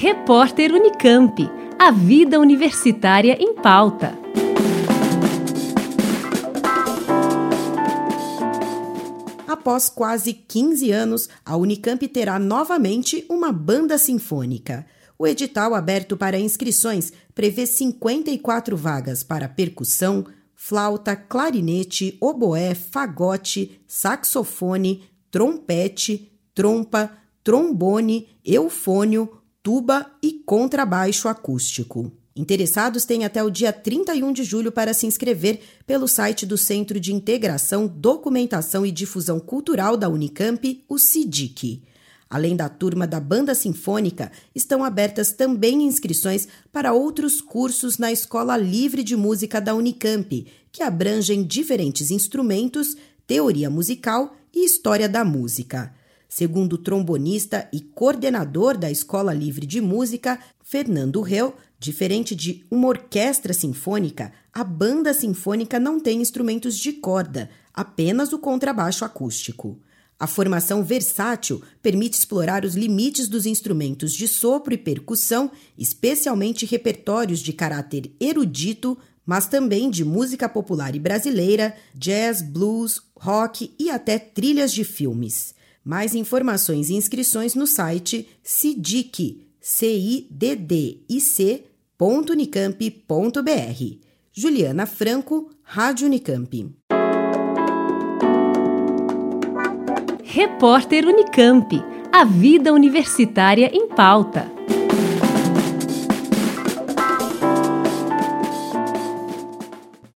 Repórter Unicamp. A vida universitária em pauta. Após quase 15 anos, a Unicamp terá novamente uma banda sinfônica. O edital aberto para inscrições prevê 54 vagas para percussão, flauta, clarinete, oboé, fagote, saxofone, trompete, trompa, trombone, eufônio, tuba e contrabaixo acústico. Interessados têm até o dia 31 de julho para se inscrever pelo site do Centro de Integração, Documentação e Difusão Cultural da Unicamp, o CIDIC. Além da turma da Banda Sinfônica, estão abertas também inscrições para outros cursos na Escola Livre de Música da Unicamp, que abrangem diferentes instrumentos, teoria musical e história da música. Segundo o trombonista e coordenador da Escola Livre de Música, Fernando Reu, diferente de uma orquestra sinfônica, a banda sinfônica não tem instrumentos de corda, apenas o contrabaixo acústico. A formação versátil permite explorar os limites dos instrumentos de sopro e percussão, especialmente repertórios de caráter erudito, mas também de música popular e brasileira, jazz, blues, rock e até trilhas de filmes. Mais informações e inscrições no site cidic, c Juliana Franco, Rádio Unicamp. Repórter Unicamp. A vida universitária em pauta.